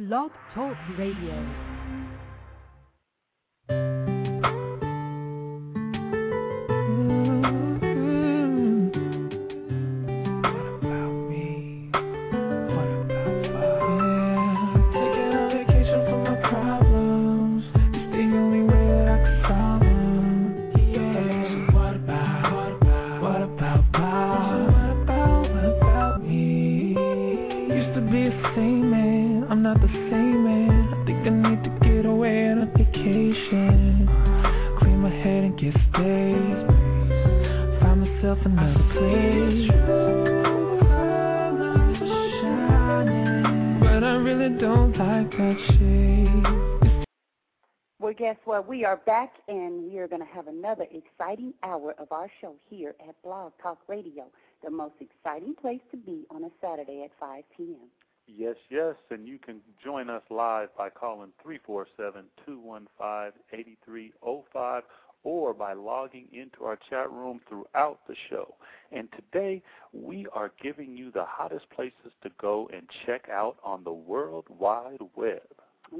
Blog Talk Radio. Another exciting hour of our show here at Blog Talk Radio, the most exciting place to be on a Saturday at 5 p.m. Yes, yes, and you can join us live by calling 347-215-8305 or by logging into our chat room throughout the show. And today we are giving you the hottest places to go and check out on the World Wide Web.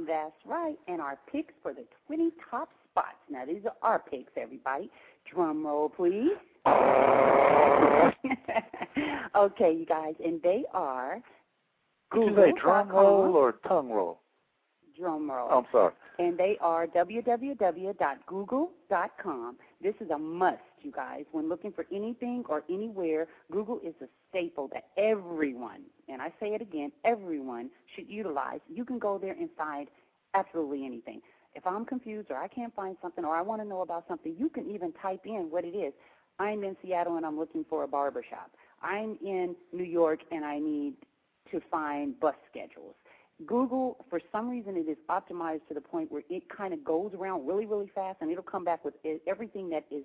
That's right, and our picks for the 20 top spots. Now, these are our picks, everybody. Drum roll, please. okay, you guys, and they are Did you say drum roll or tongue roll? Drum roll. I'm sorry. and they are www.google.com. This is a must, you guys. When looking for anything or anywhere, Google is a staple that everyone, and I say it again, everyone should utilize. You can go there and find absolutely anything. If I'm confused or I can't find something or I want to know about something, you can even type in what it is. I'm in Seattle and I'm looking for a barber shop. I'm in New York and I need to find bus schedules. Google, for some reason, it is optimized to the point where it kind of goes around really, really fast, and it'll come back with everything that is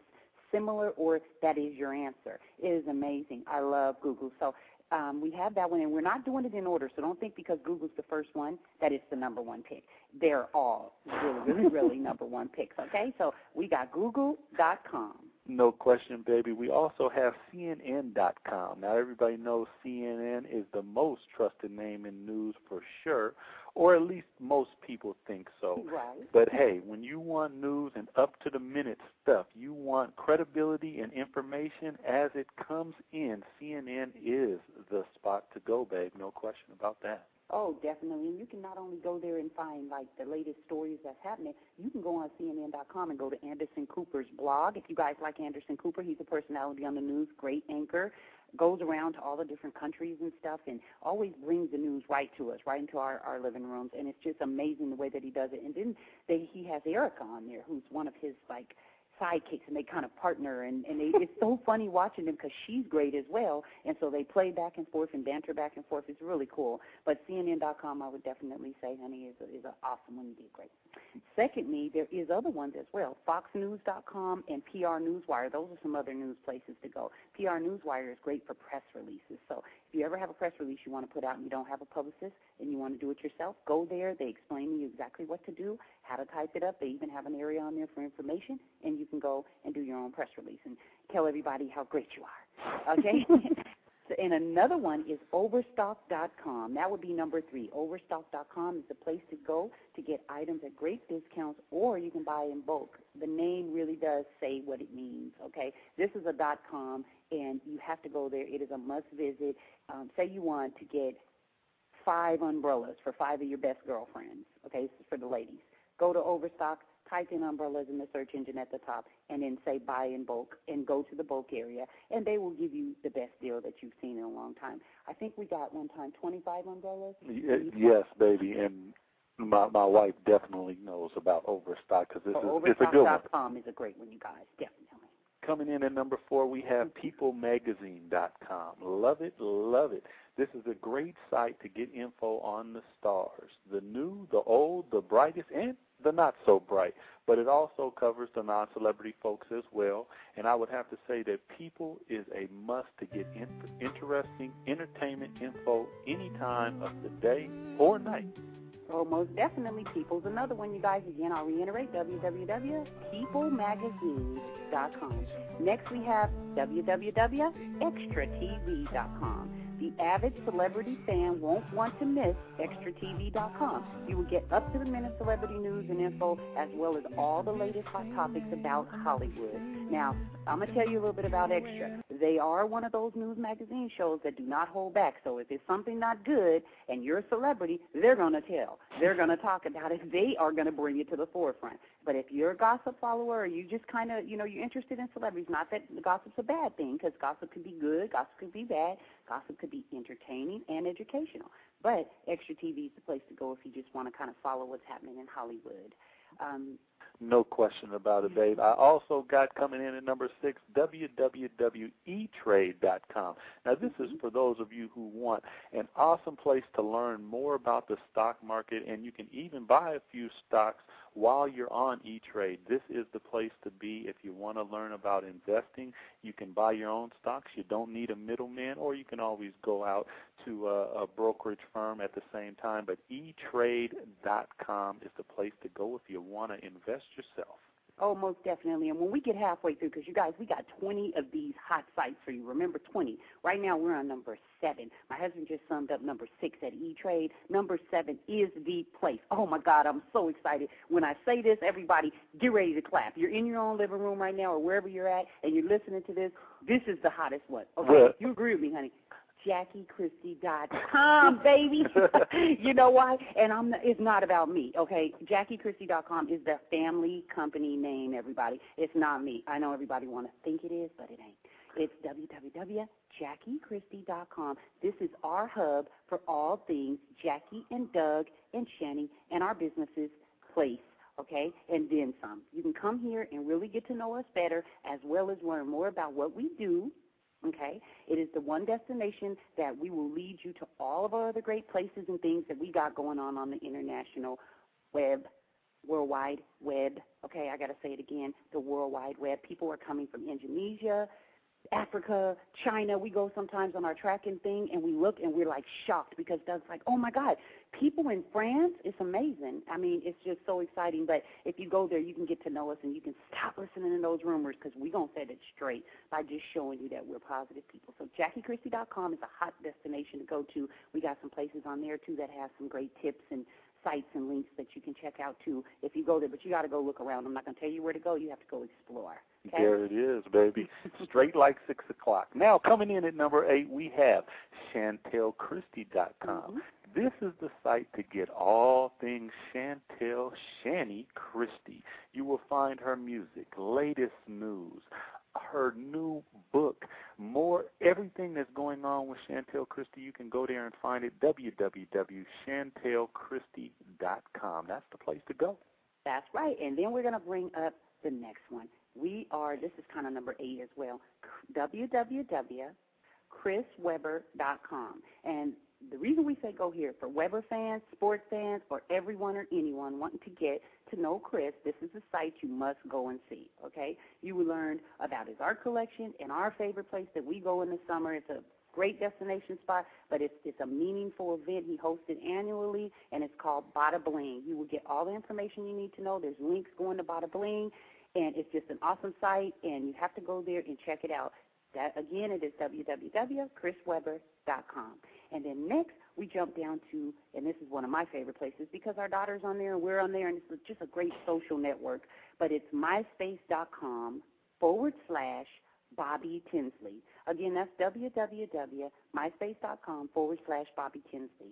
similar or that is your answer. It is amazing. I love Google. So um, we have that one, and we're not doing it in order. So don't think because Google's the first one that it's the number one pick. They're all really, really, really number one picks. Okay, so we got Google.com. No question, baby. We also have CNN.com. Now, everybody knows CNN is the most trusted name in news for sure, or at least most people think so. Right. But hey, when you want news and up to the minute stuff, you want credibility and information as it comes in, CNN is the spot to go, babe. No question about that. Oh, definitely. And you can not only go there and find like the latest stories that's happening, you can go on CNN.com and go to Anderson Cooper's blog. If you guys like Anderson Cooper, he's a personality on the news, great anchor, goes around to all the different countries and stuff, and always brings the news right to us, right into our our living rooms. And it's just amazing the way that he does it. And then they, he has Erica on there, who's one of his like sidekicks and they kind of partner and and they, it's so funny watching them because she's great as well and so they play back and forth and banter back and forth. It's really cool. But cnn.com i would definitely say honey is a, is an awesome one. You did great secondly there is other ones as well foxnews.com and pr newswire. Those are some other news places to go. Pr newswire is great for press releases. So if you ever have a press release you want to put out and you don't have a publicist and you want to do it yourself go there. They explain to you exactly what to do how to type it up. They even have an area on there for information and you can go and do your own press release and tell everybody how great you are. Okay? And another one is overstock.com. That would be number three. Overstock.com is the place to go to get items at great discounts, or you can buy in bulk. The name really does say what it means. Okay, this is a dot .com, and you have to go there. It is a must visit. Um, say you want to get five umbrellas for five of your best girlfriends. Okay, this is for the ladies. Go to Overstock, type in umbrellas in the search engine at the top, and then say buy in bulk, and go to the bulk area, and they will give you the best deal that you've seen in a long time. I think we got one time 25 umbrellas. Uh, yes, baby, and my my wife definitely knows about Overstock because this So is it's a good one. Overstock.com is a great one, you guys, definitely. Coming in at number four, we have PeopleMagazine.com. Love it, love it. This is a great site to get info on the stars, the new, the old, the brightest, and the not so bright. But it also covers the non-celebrity folks as well. And I would have to say that People is a must to get in- interesting entertainment info any time of the day or night. Oh, most definitely. People's another one, you guys. Again, I'll reiterate www.peoplemagazine.com. Next, we have www.extratv.com. The avid celebrity fan won't want to miss ExtraTV.com. You will get up to the minute celebrity news and info as well as all the latest hot topics about Hollywood. Now, I'm going to tell you a little bit about Extra. They are one of those news magazine shows that do not hold back. So if it's something not good and you're a celebrity, they're going to tell. They're going to talk about it. They are going to bring it to the forefront. But if you're a gossip follower or you just kind of, you know, you're interested in celebrities, not that gossip's a bad thing because gossip can be good, gossip can be bad, gossip could be entertaining and educational. But Extra TV is the place to go if you just want to kind of follow what's happening in Hollywood. Um, no question about it, babe. Mm-hmm. I also got coming in at number six, www.etrade.com. Now, this is mm-hmm. for those of you who want an awesome place to learn more about the stock market, and you can even buy a few stocks while you're on E-Trade. This is the place to be if you want to learn about investing. You can buy your own stocks. You don't need a middleman, or you can always go out to a, a brokerage firm at the same time. But eTrade.com is the place to go if you want to invest yourself. Oh, most definitely. And when we get halfway through, because you guys, we got 20 of these hot sites for you. Remember, 20. Right now, we're on number seven. My husband just summed up number six at E Trade. Number seven is the place. Oh my God, I'm so excited. When I say this, everybody, get ready to clap. You're in your own living room right now, or wherever you're at, and you're listening to this. This is the hottest one. Okay, Well- you agree with me, honey? JackieChristie.com, baby. you know why? And I'm. It's not about me, okay? JackieChristie.com is the family company name. Everybody, it's not me. I know everybody want to think it is, but it ain't. It's www.JackieChristie.com. This is our hub for all things Jackie and Doug and Shanny and our businesses place okay, and then some. You can come here and really get to know us better as well as learn more about what we do. Okay, it is the one destination that we will lead you to all of our other great places and things that we got going on on the international web, worldwide web. Okay, I got to say it again, the worldwide web. People are coming from Indonesia, Africa, China. We go sometimes on our tracking thing and we look and we're like shocked because Doug's like, oh my God, people in France, it's amazing. I mean, it's just so exciting. But if you go there, you can get to know us and you can stop listening to those rumors because we're going to set it straight by just showing you that we're positive people. So JackieChristie.com is a hot destination to go to. We got some places on there too that have some great tips and sites and links that you can check out too if you go there. But you got to go look around. I'm not going to tell you where to go. You have to go explore. Okay? There it is, baby. Straight like six o'clock. Now, coming in at number eight, we have ChantelChristie.com. Mhm. This is the site to get all things Chantel Shanny Christie. You will find her music, latest news, her new book, more everything that's going on with Chantel Christie. You can go there and find it. www.chantelchristie.com. That's the place to go. That's right. And then we're going to bring up the next one. We are, this is kind of number eight as well, www.chriswebber.com. And the reason we say go here, for Webber fans, sports fans, or everyone or anyone wanting to get to know Chris, this is a site you must go and see, okay? You will learn about his art collection and our favorite place that we go in the summer. It's a great destination spot, but it's it's a meaningful event he hosted annually, and it's called Bada Bling. You will get all the information you need to know. There's links going to Bada Bling, and it's just an awesome site, and you have to go there and check it out. That again, it is www.chriswebber.com. And then next, we jump down to, and this is one of my favorite places because our daughter's on there and we're on there, and it's just a great social network. But it's myspace.com forward slash Bobby Tinsley. Again, that's www.myspace.com forward slash Bobby Tinsley.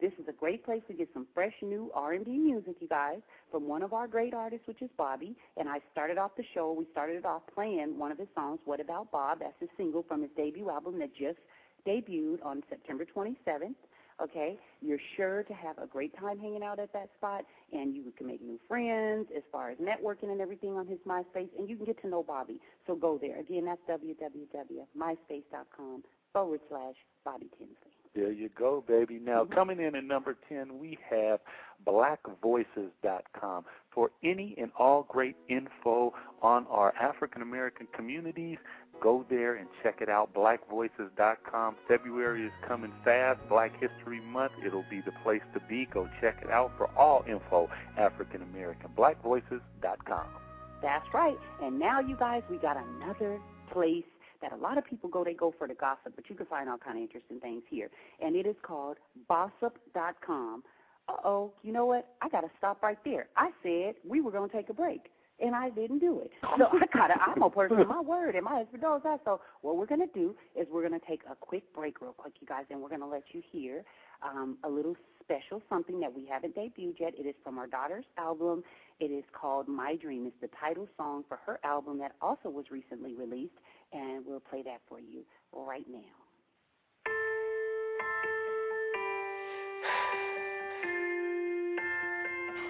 This is a great place to get some fresh new R&B music, you guys, from one of our great artists, which is Bobby. And I started off the show, we started it off playing one of his songs, What About Bob? That's his single from his debut album that just debuted on September 27th. Okay, you're sure to have a great time hanging out at that spot, and you can make new friends as far as networking and everything on his MySpace, and you can get to know Bobby. So go there. Again, that's www.myspace.com forward slash Bobby Tinsley. There you go, baby. Now, mm-hmm. coming in at number 10, we have blackvoices.com for any and all great info on our African American communities. Go there and check it out, blackvoices.com. February is coming fast, Black History Month. It'll be the place to be. Go check it out for all info African American. Blackvoices.com. That's right. And now, you guys, we got another place that a lot of people go, they go for the gossip, but you can find all kind of interesting things here. And it is called Bossip.com. Uh-oh, you know what? I got to stop right there. I said we were going to take a break and I didn't do it. So I gotta I'm a person of my word and my husband knows that. So what we're gonna do is we're gonna take a quick break real quick, you guys, and we're gonna let you hear um, a little special something that we haven't debuted yet. It is from our daughter's album. It is called My Dream. It's the title song for her album that also was recently released, and we'll play that for you right now.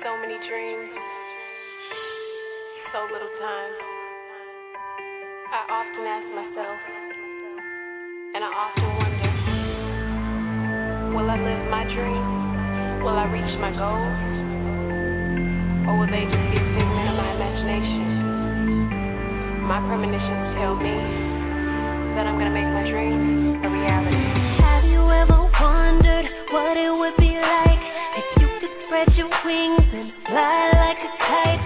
So many dreams, so little time. I often ask myself, and I often wonder will I live my dream? Will I reach my goals? Or will they just be a figment of my imagination? My premonitions tell me that I'm gonna make my dreams a reality. Have you ever wondered what it would be like if you could spread your wings and fly like a kite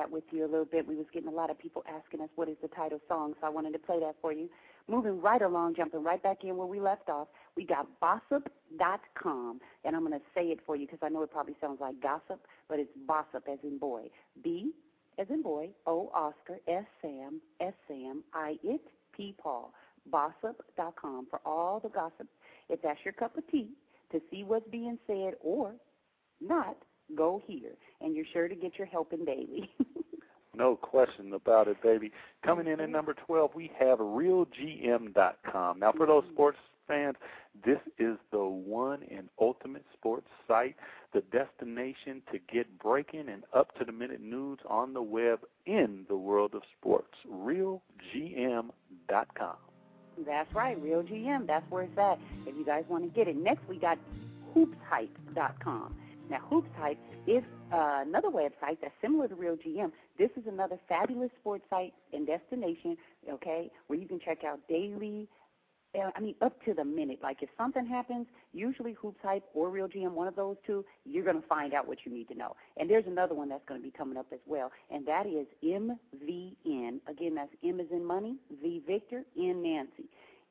that with you a little bit. We was getting a lot of people asking us what is the title song, so I wanted to play that for you. Moving right along, jumping right back in where we left off, we got Bossip.com, and I'm going to say it for you because I know it probably sounds like gossip, but it's Bossip as in boy. B as in boy, O Oscar, S Sam, S Sam, I it, P Paul. Bossip.com for all the gossip. If that's your cup of tea to see what's being said or not, go here, and you're sure to get your helping daily. No question about it, baby. Coming in at mm-hmm. number 12, we have realgm.com. Now, for those mm-hmm. sports fans, this is the one and ultimate sports site, the destination to get breaking and up to the minute news on the web in the world of sports. RealGM.com. That's right, Real GM. That's where it's at. If you guys want to get it. Next, we got hoopshype.com. Now, Hoopshype is uh, another website that's similar to Real GM. This is another fabulous sports site and destination, okay, where you can check out daily. uh, I mean, up to the minute. Like if something happens, usually Hoopshype or Real GM, one of those two, you're going to find out what you need to know. And there's another one that's going to be coming up as well, and that is MVN. Again, that's M is in money, V Victor, N Nancy.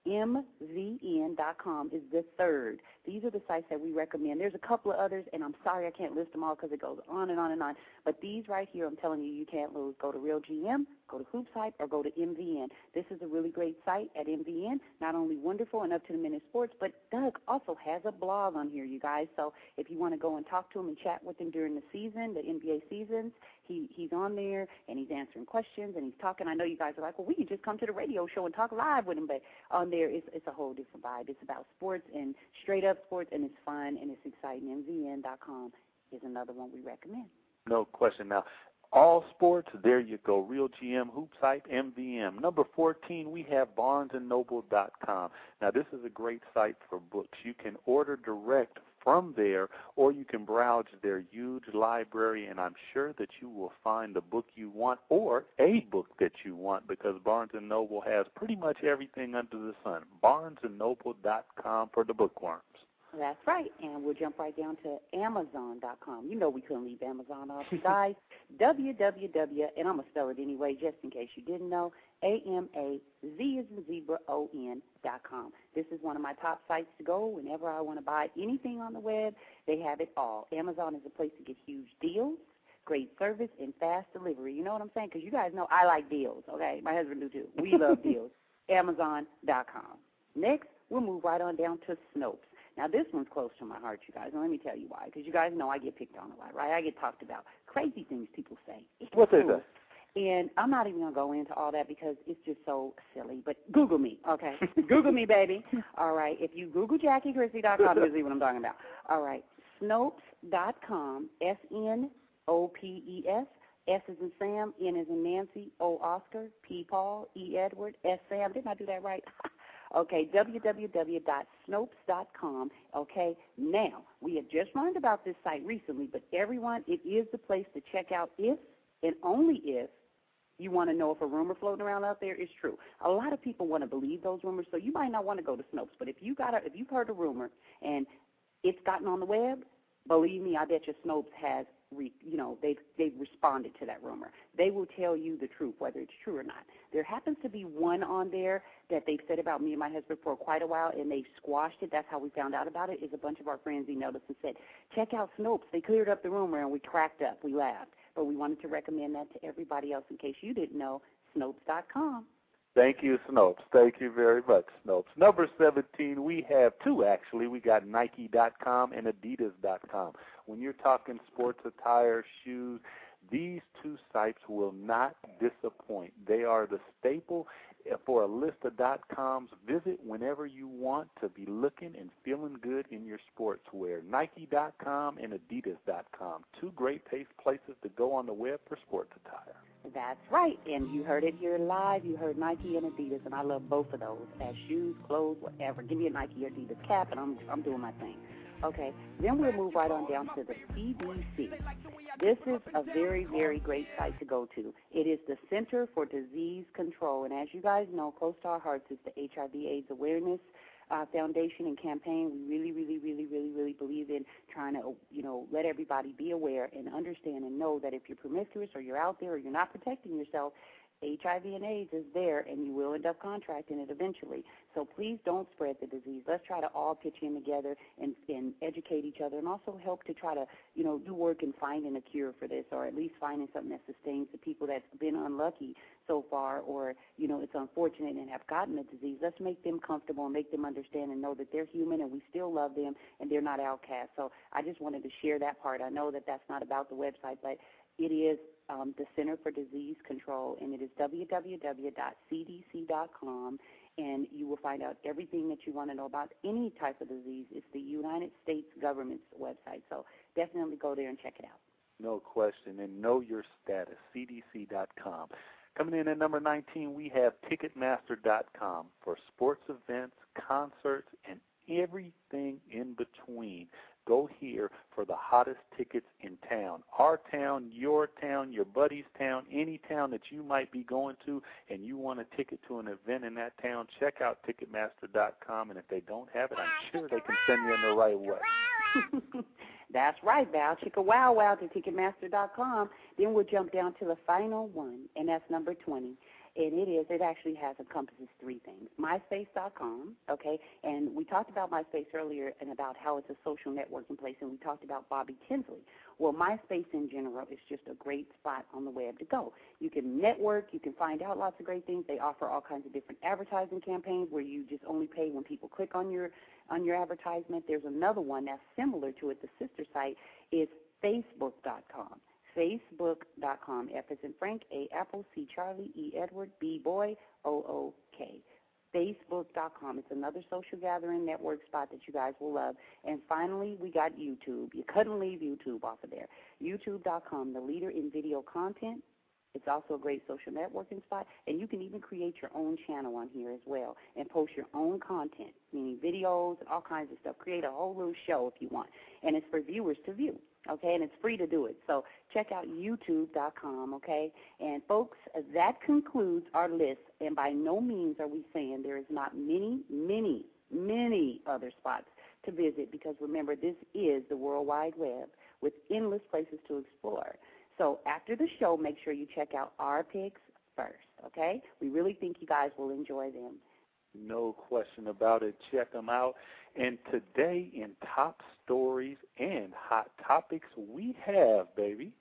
MVN.com is the third. These are the sites that we recommend. There's a couple of others, and I'm sorry I can't list them all because it goes on and on and on. But these right here, I'm telling you, you can't lose. Go to Real GM, go to Hoopshype, or go to MVN. This is a really great site at MVN. Not only wonderful and up to the minute sports, but Doug also has a blog on here, you guys. So if you want to go and talk to him and chat with him during the season, the NBA seasons, he he's on there and he's answering questions and he's talking. I know you guys are like, well, we can just come to the radio show and talk live with him, but on there it's it's a whole different vibe. It's about sports and straight up sports, and it's fun and it's exciting. MVN.com is another one we recommend. No question. Now, all sports, there you go. Real GM, Hoop Site, MVN. Number 14, we have barnesandnoble.com. Now, this is a great site for books. You can order direct from there, or you can browse their huge library, and I'm sure that you will find the book you want or a book that you want because Barnes & Noble has pretty much everything under the sun. barnesandnoble.com for the bookworms. That's right, and we'll jump right down to Amazon.com. You know we couldn't leave Amazon off, you guys. www, and I'm gonna spell it anyway, just in case you didn't know. A M A Z is in zebra O N dot com. This is one of my top sites to go whenever I want to buy anything on the web. They have it all. Amazon is a place to get huge deals, great service, and fast delivery. You know what I'm saying? Because you guys know I like deals. Okay, my husband do too. We love deals. Amazon.com. Next, we'll move right on down to Snopes. Now, this one's close to my heart, you guys, and let me tell you why. Because you guys know I get picked on a lot, right? I get talked about. Crazy things people say. It's What say? And I'm not even going to go into all that because it's just so silly. But Google me, okay? Google me, baby. All right. If you Google JackieChristie.com, you'll see what I'm talking about. All right. Snopes.com, S N O P E S. S is in Sam, N is in Nancy, O Oscar, P Paul, E Edward, S Sam. Didn't I do that right? Okay, www.snopes.com. Okay, now we have just learned about this site recently, but everyone, it is the place to check out if and only if you want to know if a rumor floating around out there is true. A lot of people want to believe those rumors, so you might not want to go to Snopes. But if you got a, if you've heard a rumor and it's gotten on the web, believe me, I bet you Snopes has, re, you know, they've they've responded to that rumor. They will tell you the truth, whether it's true or not. There happens to be one on there that they've said about me and my husband for quite a while, and they've squashed it. That's how we found out about it. Is a bunch of our friends emailed us and said, check out Snopes. They cleared up the rumor, and we cracked up. We laughed, but we wanted to recommend that to everybody else in case you didn't know. Snopes.com. Thank you, Snopes. Thank you very much, Snopes. Number 17, we have two actually. We got Nike.com and Adidas.com. When you're talking sports attire, shoes, these two sites will not disappoint. They are the staple for a list of dot coms. Visit whenever you want to be looking and feeling good in your sportswear. Nike.com and Adidas.com. Two great place- places to go on the web for sports attire. That's right, and you heard it here live. You heard Nike and Adidas, and I love both of those as shoes, clothes, whatever. Give me a Nike or Adidas cap, and I'm I'm doing my thing. Okay, then we'll move right on down to the CDC. This is a very, very great site to go to. It is the Center for Disease Control, and as you guys know, close to our hearts is the HIV/AIDS awareness uh, foundation and campaign. We really, really, really, really, really believe in trying to, you know, let everybody be aware and understand and know that if you're promiscuous or you're out there or you're not protecting yourself, HIV and AIDS is there, and you will end up contracting it eventually. So please don't spread the disease. Let's try to all pitch in together and, and educate each other, and also help to try to, you know, do work in finding a cure for this, or at least finding something that sustains the people that's been unlucky so far, or you know, it's unfortunate and have gotten the disease. Let's make them comfortable and make them understand and know that they're human and we still love them and they're not outcasts. So I just wanted to share that part. I know that that's not about the website, but it is um, the Center for Disease Control, and it is www.cdc.com. and you will find out everything that you want to know about any type of disease. It's the United States government's website, so definitely go there and check it out. No question. And know your status, cdc.com. Coming in at number 19, we have Ticketmaster.com for sports events, concerts, and everything in between. Go here for the hottest tickets in town. Our town, your town, your buddy's town, any town that you might be going to and you want a ticket to an event in that town, check out Ticketmaster.com. And if they don't have it, I'm sure they can send you in the right way. That's right, Val. Chicka wow wow to Ticketmaster.com. Then we'll jump down to the final one, and that's number 20 and it is it actually has encompasses three things. Myspace.com okay? And we talked about myspace earlier and about how it's a social networking place and we talked about bobby tinsley. Well myspace in general is just a great spot on the web to go. You can network you can find out lots of great things. They offer all kinds of different advertising campaigns where you just only pay when people click on your on your advertisement. There's another one that's similar to it the sister site is facebook.com facebook.com. F is in Frank, A Apple, C Charlie, E Edward, B Boy, O O K. Facebook.com. It's another social gathering network spot that you guys will love. And finally, we got YouTube. You couldn't leave YouTube off of there. YouTube.com, the leader in video content. It's also a great social networking spot, and you can even create your own channel on here as well and post your own content, meaning videos and all kinds of stuff. Create a whole little show if you want, and it's for viewers to view okay, and it's free to do it. So check out youtube.com, okay? And folks, that concludes our list, and by no means are we saying there is not many, many, many other spots to visit because remember, this is the World Wide Web with endless places to explore. So after the show, make sure you check out our picks first, okay? We really think you guys will enjoy them. No question about it. Check them out. And today in top stories and hot topics, we have, baby.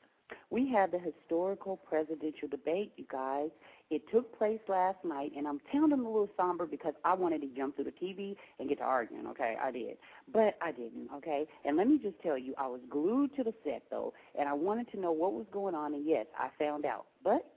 We have the historical presidential debate, you guys. It took place last night, and I'm sounding a little somber because I wanted to jump through the TV and get to arguing, okay? I did. But I didn't, okay? And let me just tell you, I was glued to the set, though, and I wanted to know what was going on, and yes, I found out. But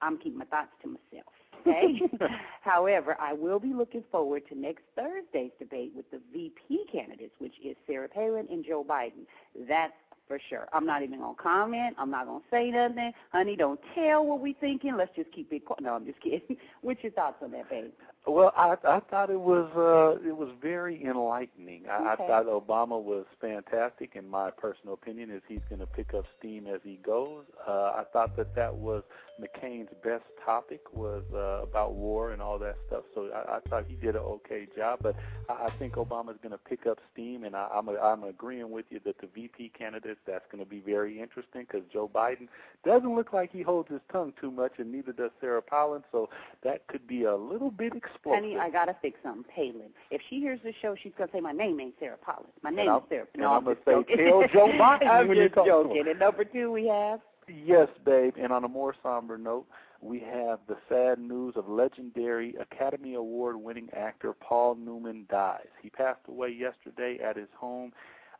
I'm keeping my thoughts to myself okay? However, I will be looking forward to next Thursday's debate with the VP candidates, which is Sarah Palin and Joe Biden. That's for sure. I'm not even gonna comment. I'm not gonna say nothing. Honey, don't tell what we thinking. Let's just keep it. No, I'm just kidding. What's your thoughts on that, babe? Well, I I thought it was uh it was very enlightening. I, Okay. I thought Obama was fantastic. In my personal opinion, is he's going to pick up steam as he goes. Uh, I thought that that was McCain's best topic was uh, about war and all that stuff. So I, I thought he did an okay job. But I, I think Obama's going to pick up steam, and I, I'm a, I'm agreeing with you that the VP that's going to be very interesting because Joe Biden doesn't look like he holds his tongue too much, and neither does Sarah Palin. So that could be a little bit explosive. Honey, I gotta fix something. Palin. If she hears this show, she's gonna say my name ain't Sarah Palin. My name is Sarah. and No, I'm I'm gonna say. "Tell Joe Biden I'm when you just him." joking. And number two, we have. Yes, babe. And on a more somber note, we have the sad news of legendary Academy Award winning actor Paul Newman dies. He passed away yesterday at his home.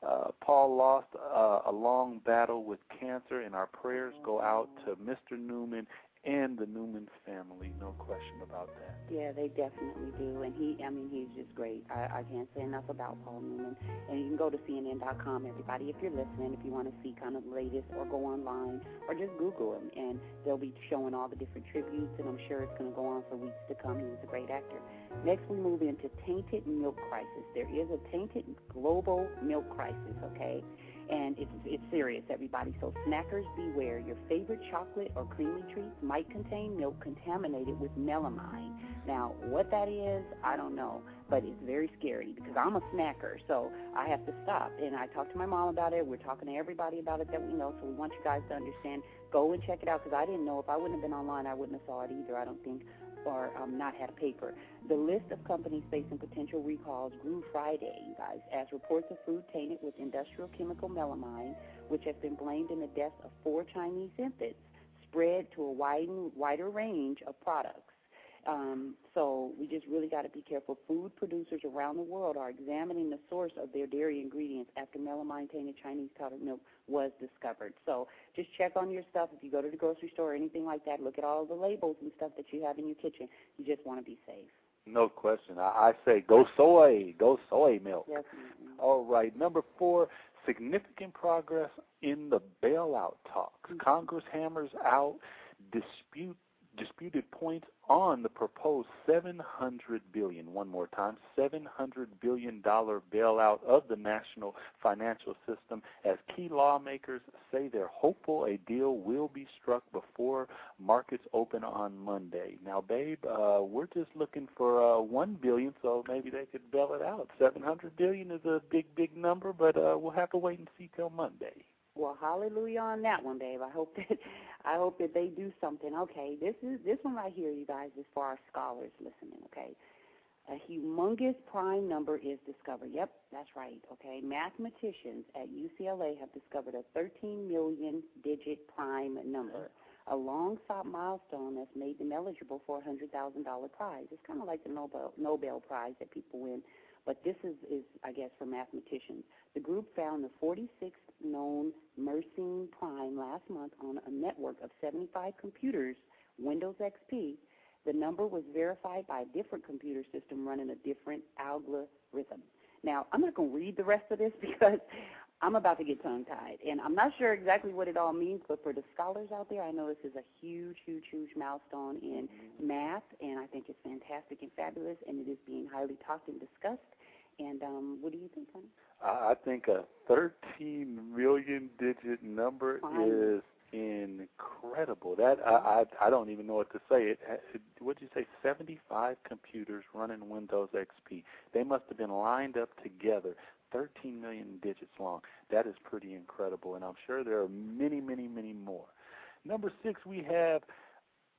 Uh, Paul lost uh, a long battle with cancer, and our prayers go out to Mr. Newman and the Newman family. No question about that. Yeah, they definitely do, and he, I mean, he's just great. I, I can't say enough about Paul Newman. And you can go to CNN.com, everybody, if you're listening, if you want to see kind of the latest, or go online, or just Google him, and they'll be showing all the different tributes, and I'm sure it's going to go on for weeks to come. He was a great actor. Next, we move into tainted milk crisis. There is a tainted global milk crisis, okay? And it's it's serious, everybody. So snackers beware. Your favorite chocolate or creamy treats might contain milk contaminated with melamine. Now, what that is, I don't know, but it's very scary because I'm a snacker, so I have to stop. And I talked to my mom about it. We're talking to everybody about it that we know. So we want you guys to understand. Go and check it out because I didn't know. If I wouldn't have been online, I wouldn't have saw it either. I don't think or um, not had a paper. The list of companies facing potential recalls grew Friday, you guys, as reports of food tainted with industrial chemical melamine, which has been blamed in the deaths of four Chinese infants, spread to a wider range of products. Um, so we just really got to be careful. Food producers around the world are examining the source of their dairy ingredients after melamine-tainted Chinese powdered milk was discovered. So just check on your stuff. If you go to the grocery store or anything like that, look at all the labels and stuff that you have in your kitchen. You just want to be safe. No question. I, I say go soy, go soy milk. Definitely. All right. Number four, significant progress in the bailout talks. Mhm. Congress hammers out dispute disputed points on the proposed 700 billion one more time 700 billion dollar bailout of the national financial system as key lawmakers say they're hopeful a deal will be struck before markets open on Monday. Now babe, uh we're just looking for uh 1 billion so maybe they could bail it out. 700 billion is a big big number, but uh we'll have to wait and see till Monday. Well, hallelujah on that one, babe. I hope that I hope that they do something. Okay, this is this one right here, you guys, is for our scholars listening. Okay, a humongous prime number is discovered. Yep, that's right. Okay, mathematicians at UCLA have discovered a 13 million digit prime number, a long sought milestone that's made them eligible for a hundred thousand dollar prize. It's kind of like the Nobel Nobel Prize that people win, but this is is I guess for mathematicians. The group found the 46th known Mersenne prime last month on a network of 75 computers, Windows XP. The number was verified by a different computer system running a different algorithm. Now, I'm not going to read the rest of this because I'm about to get tongue tied. And I'm not sure exactly what it all means, but for the scholars out there, I know this is a huge, huge, huge milestone in math, and I think it's fantastic and fabulous, and it is being highly talked and discussed. And um, what do you think, honey? I I think a 13 million digit number is incredible. That I, I I don't even know what to say. It, it what'd you say? 75 computers running Windows XP. They must have been lined up together. 13 million digits long. That is pretty incredible, and I'm sure there are many, many, many more. Number six, we have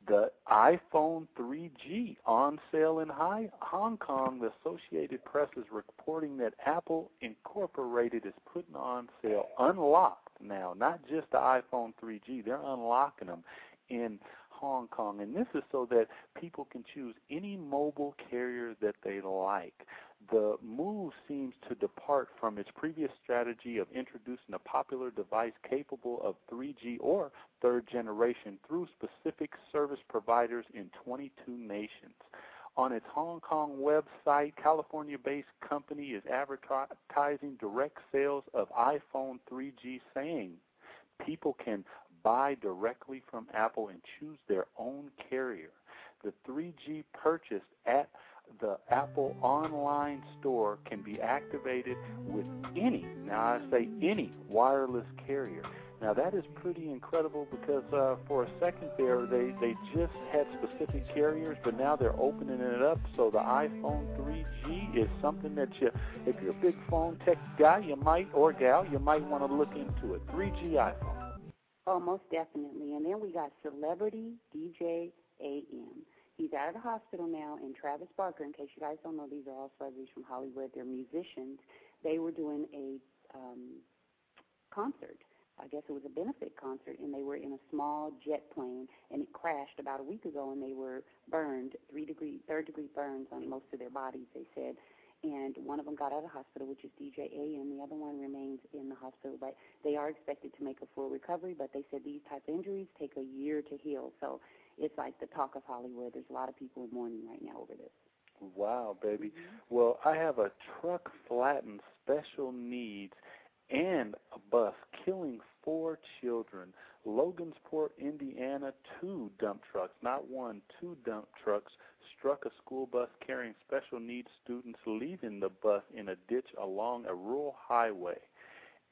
the iPhone 3G on sale in Hong Kong. The Associated Press is reporting that Apple Incorporated is putting on sale unlocked now, not just the iPhone 3G. They're unlocking them in Hong Kong, and this is so that people can choose any mobile carrier that they like. The move seems to depart from its previous strategy of introducing a popular device capable of 3G or third generation through specific service providers in 22 nations. On its Hong Kong website, California based company is advertising direct sales of iPhone 3G, saying people can buy directly from Apple and choose their own carrier. The 3G purchased at the Apple online store can be activated with any, now I say any, wireless carrier. Now that is pretty incredible because uh, for a second there they, they just had specific carriers, but now they're opening it up so the iPhone 3G is something that you, if you're a big phone tech guy, you might or gal, you might want to look into it. 3G iPhone. Oh, most definitely. And then we got celebrity DJ AM. He's out of the hospital now, and Travis Barker, in case you guys don't know, these are all celebrities from Hollywood. They're musicians. They were doing a um, concert. I guess it was a benefit concert, and they were in a small jet plane, and it crashed about a week ago, and they were burned, three degree, third degree burns on most of their bodies. They said, and one of them got out of the hospital, which is DJ and the other one remains in the hospital. But they are expected to make a full recovery. But they said these type of injuries take a year to heal. So it's like the talk of Hollywood. There's a lot of people in mourning right now over this. Wow, baby. Mm-hmm. Well, I have a truck flattened special needs and a bus killing four children. Logansport, Indiana, two dump trucks, not one, two dump trucks struck a school bus carrying special needs students leaving the bus in a ditch along a rural highway.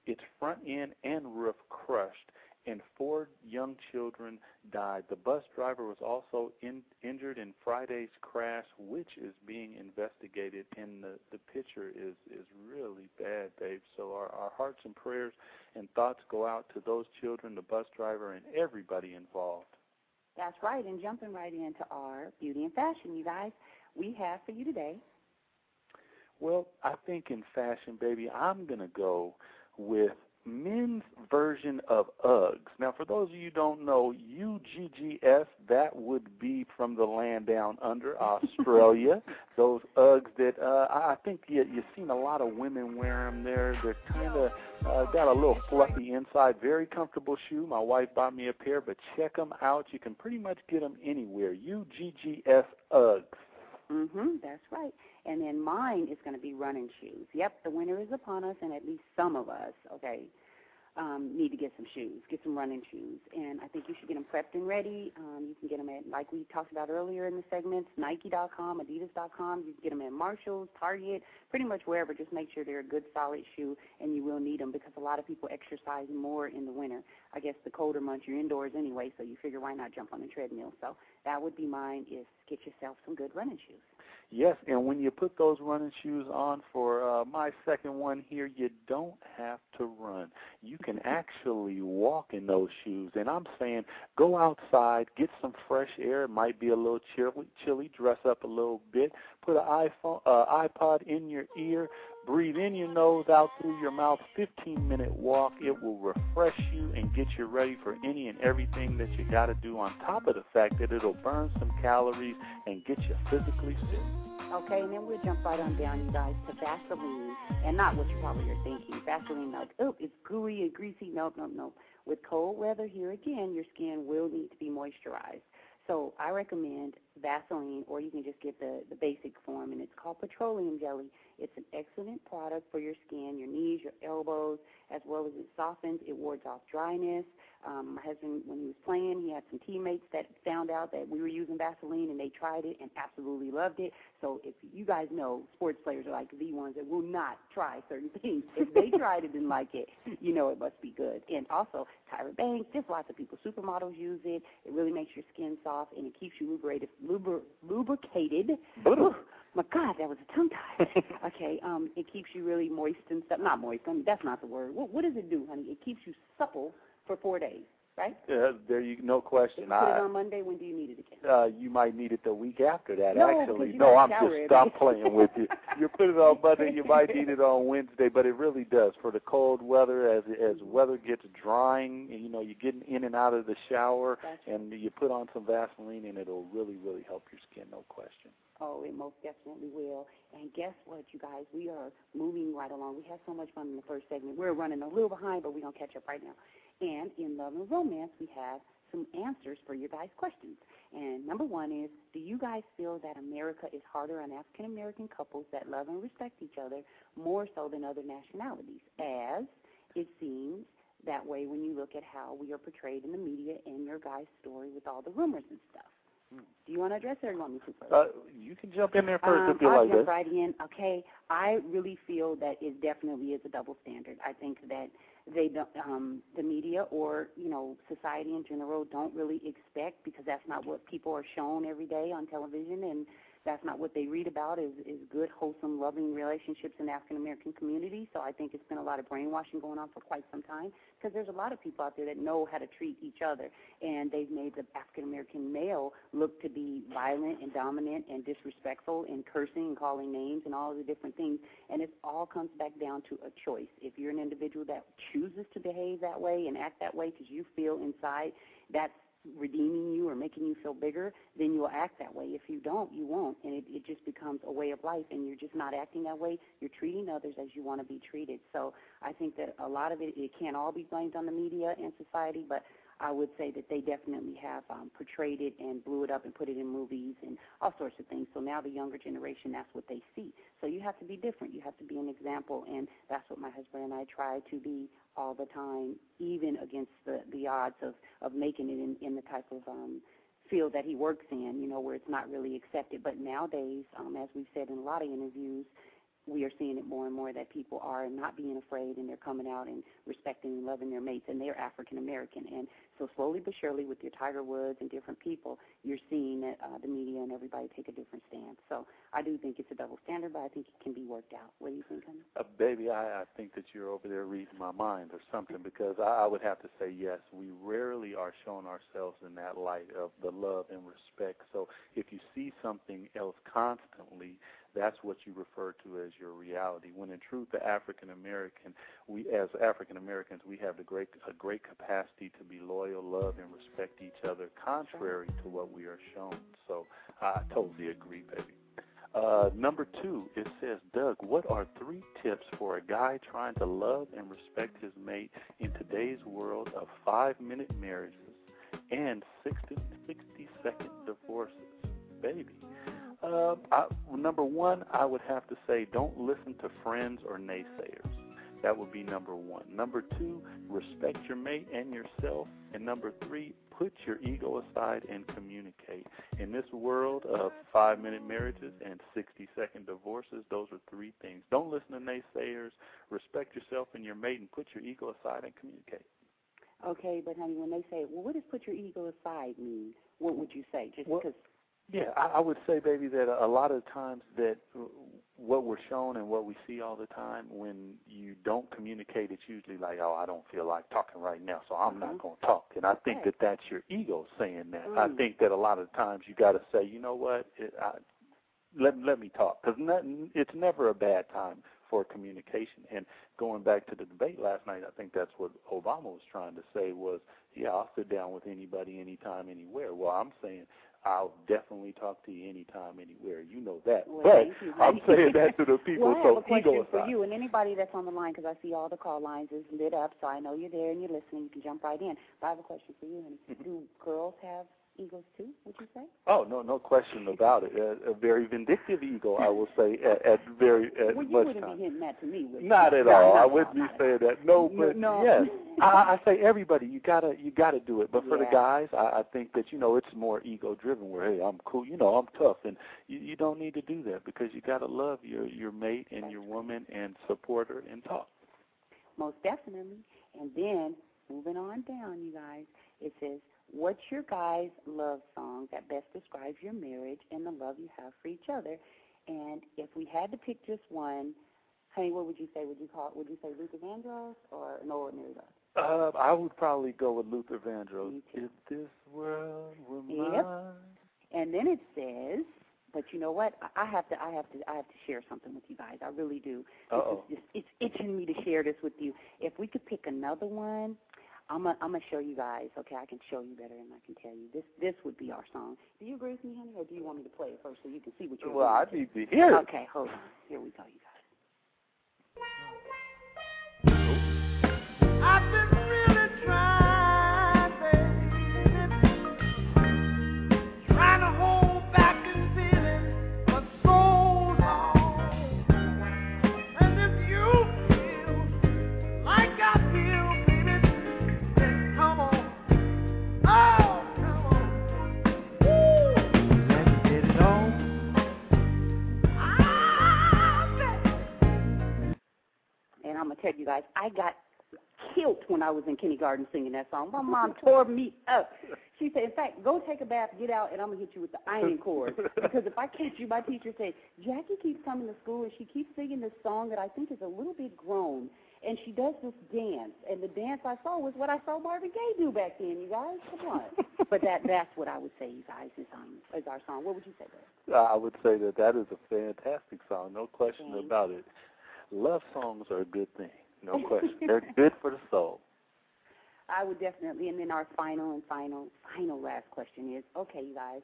Its front end and roof crushed, and four young children died. The bus driver was also in, injured in Friday's crash, which is being investigated. And the, the picture is is really bad, babe. So our, our hearts and prayers and thoughts go out to those children, the bus driver, and everybody involved. That's right. And jumping right into our beauty and fashion, you guys, we have for you today. Well, I think in fashion, baby, I'm gonna go with men's version of Uggs. Now, for those of you who don't know, UGGS, that would be from the land down under Australia. Those Uggs that uh, I think you, you've seen a lot of women wear them. They're they're kind of uh, got a little fluffy inside. Very comfortable shoe. My wife bought me a pair, but check them out. You can pretty much get them anywhere. UGGS Uggs. Mhm, that's right. And then mine is going to be running shoes. Yep, the winter is upon us, and at least some of us, okay, um, need to get some shoes, get some running shoes. And I think you should get them prepped and ready. Um, you can get them at, like we talked about earlier in the segments, Nike.com, Adidas.com. You can get them at Marshalls, Target, pretty much wherever. Just make sure they're a good, solid shoe, and you will need them because a lot of people exercise more in the winter. I guess the colder months you're indoors anyway, so you figure why not jump on the treadmill. So that would be mine. Is get yourself some good running shoes. Yes, and when you put those running shoes on for uh, my second one here, you don't have to run. You can actually walk in those shoes. And I'm saying go outside, get some fresh air. It might be a little chilly, chilly dress up a little bit, put an iPhone, uh, iPod in your ear, breathe in your nose, out through your mouth. 15 minute walk. It will refresh you and get you ready for any and everything that you got to do. On top of the fact that it'll burn some calories and get you physically fit. Okay, and then we'll jump right on down, you guys, to Vaseline, and not what you probably are thinking. Vaseline, like, oh, it's gooey and greasy. Nope, nope, nope. With cold weather, here again, your skin will need to be moisturized. So I recommend Vaseline, or you can just get the, the basic form, and it's called petroleum jelly. It's an excellent product for your skin, your knees, your elbows, as well as it softens. It wards off dryness. Um, my husband, when he was playing, he had some teammates that found out that we were using Vaseline, and they tried it and absolutely loved it. So if you guys know, sports players are like the ones that will not try certain things. If they tried it and like it, you know it must be good. And also, Tyra Banks, just lots of people, supermodels use it. It really makes your skin soft, and it keeps you lubricated. Lubr- lubricated. Ooh, my God, that was a tongue tie. okay, um, it keeps you really moist and stuff. Not moist. I mean, that's not the word. What, what does it do, honey? It keeps you supple for four days, right? Uh, there you no question. You put it on Monday. When do you need it again? uh, you might need it the week after that. No, actually, no, I'm just every stop playing with you. You put it on Monday, you might need it on Wednesday, but it really does for the cold weather. As as weather gets drying, you know, you're getting in and out of the shower, Gotcha. and you put on some Vaseline, and it'll really, really help your skin, no question. Oh, it most definitely will. And guess what, you guys? We are moving right along. We had so much fun in the first segment. We're running a little behind, but we're going to catch up right now. And in Love and Romance, we have some answers for your guys' questions. And number one is Do you guys feel that America is harder on African American couples that love and respect each other more so than other nationalities? As it seems that way when you look at how we are portrayed in the media and your guys' story with all the rumors and stuff. Do you want to address it or you want me to first? Uh, you can jump in there first Um, if you I'll like jump this. right in. Okay, I really feel that it definitely is a double standard. I think that they don't, um, the media or you know society in general don't really expect because that's not what people are shown every day on television, and that's not what they read about is is good, wholesome, loving relationships in the African American community. So I think it's been a lot of brainwashing going on for quite some time because there's a lot of people out there that know how to treat each other, and they've made the African American male look to be violent and dominant and disrespectful and cursing and calling names and all the different things. And it all comes back down to a choice. If you're an individual that chooses to behave that way and act that way because you feel inside that's redeeming you or making you feel bigger, then you'll act that way. If you don't, you won't. And it, it just becomes a way of life and you're just not acting that way. You're treating others as you want to be treated. So I think that a lot of it, it can't all be blamed on the media and society, but I would say that they definitely have um, portrayed it and blew it up and put it in movies and all sorts of things. So now the younger generation, that's what they see. So you have to be different. You have to be an example, and that's what my husband and I try to be all the time, even against the the odds of of making it in in the type of um, field that he works in. You know, where it's not really accepted. But nowadays, um, as we've said in a lot of interviews, we are seeing it more and more that people are not being afraid and they're coming out and respecting and loving their mates and they're African American. And so slowly but surely with your Tiger Woods and different people, you're seeing that uh, the media and everybody take a different stance. So I do think it's a double standard, but I think it can be worked out. What do you think, honey? Uh, baby, I, I think that you're over there reading my mind or something because I, I would have to say yes. We rarely are showing ourselves in that light of the love and respect. So if you see something else constantly, that's what you refer to as your reality. When in truth, the African American, we as African Americans, we have the great a great capacity to be loyal, love, and respect each other, contrary to what we are shown. So I totally agree, baby. Uh, number two, it says, Doug, what are three tips for a guy trying to love and respect his mate in today's world of five minute marriages and 60, 60 second divorces? Baby. Uh, I, number one, I would have to say don't listen to friends or naysayers. That would be number one. Number two, respect your mate and yourself. And number three, put your ego aside and communicate. In this world of five minute marriages and 60 second divorces, those are three things. Don't listen to naysayers, respect yourself and your mate, and put your ego aside and communicate. Okay, but honey, when they say, well, what does put your ego aside mean? What would you say? Just because. Yeah, I, I would say, baby, that a lot of times that what we're shown and what we see all the time, when you don't communicate, it's usually like, oh, I don't feel like talking right now, so I'm Mhm. not going to talk. And I think Right. that that's your ego saying that. I Mm. think that a lot of times you got to say, you know what, it, I, let let me talk, because it's never a bad time for communication. And going back to the debate last night, I think that's what Obama was trying to say was, yeah, I'll sit down with anybody, anytime, anywhere. Well, I'm saying I'll definitely talk to you anytime, anywhere. You know that. Well, but you, I'm saying that to the people. well, I have so a question for you and anybody that's on the line because I see all the call lines is lit up, so I know you're there and you're listening. You can jump right in. But I have a question for you, honey. Mhm. Do girls have egos too? Would you say? Oh no, no question about it. A, a very vindictive ego, I will say, at, at very at well, you much wouldn't time. be hinting that to me, would you? Not at No, all. no, I wouldn't be saying that. No, No, but no. yes, I, I say everybody. You gotta, you gotta do it. But for the guys, I, I think that you know it's more ego driven. Where hey, I'm cool. You know, I'm tough, and you, you don't need to do that because you gotta love your your mate and your woman and support her and talk. Most definitely. And then moving on down, you guys, it says, "What's your guys' love song that best describes your marriage and the love you have for each other?" And if we had to pick just one, honey, what would you say? Would you call? it? Would you say Luther Vandross or An Ordinary Love? Uh, I would probably go with Luther Vandross. If this world were mine. Yep. And then it says, but you know what? I I have to, I have to, I have to share something with you guys. I really do. This Uh-oh. is just, it's itching me to share this with you. If we could pick another one, I'm gonna, I'm gonna show you guys. Okay, I can show you better and I can tell you. This, this would be our song. Do you agree with me, honey, or do you want me to play it first so you can see what you're Well, I need to hear. Okay, hold on. Here we go, you guys. Got killed when I was in kindergarten singing that song. My mom tore me up. She said, in fact, go take a bath, get out, and I'm gonna hit you with the iron cord. Because if I catch you, my teacher said, Jackie keeps coming to school and she keeps singing this song that I think is a little bit grown. And she does this dance, and the dance I saw was what I saw Marvin Gaye do back then. You guys, come on. but that that's what I would say, you guys, is um is our song. What would you say, Brad? I would say that that is a fantastic song, no question Thank about it. Love songs are a good thing, no question. They're good for the soul. I would definitely. And then our final and final, final last question is, okay, you guys,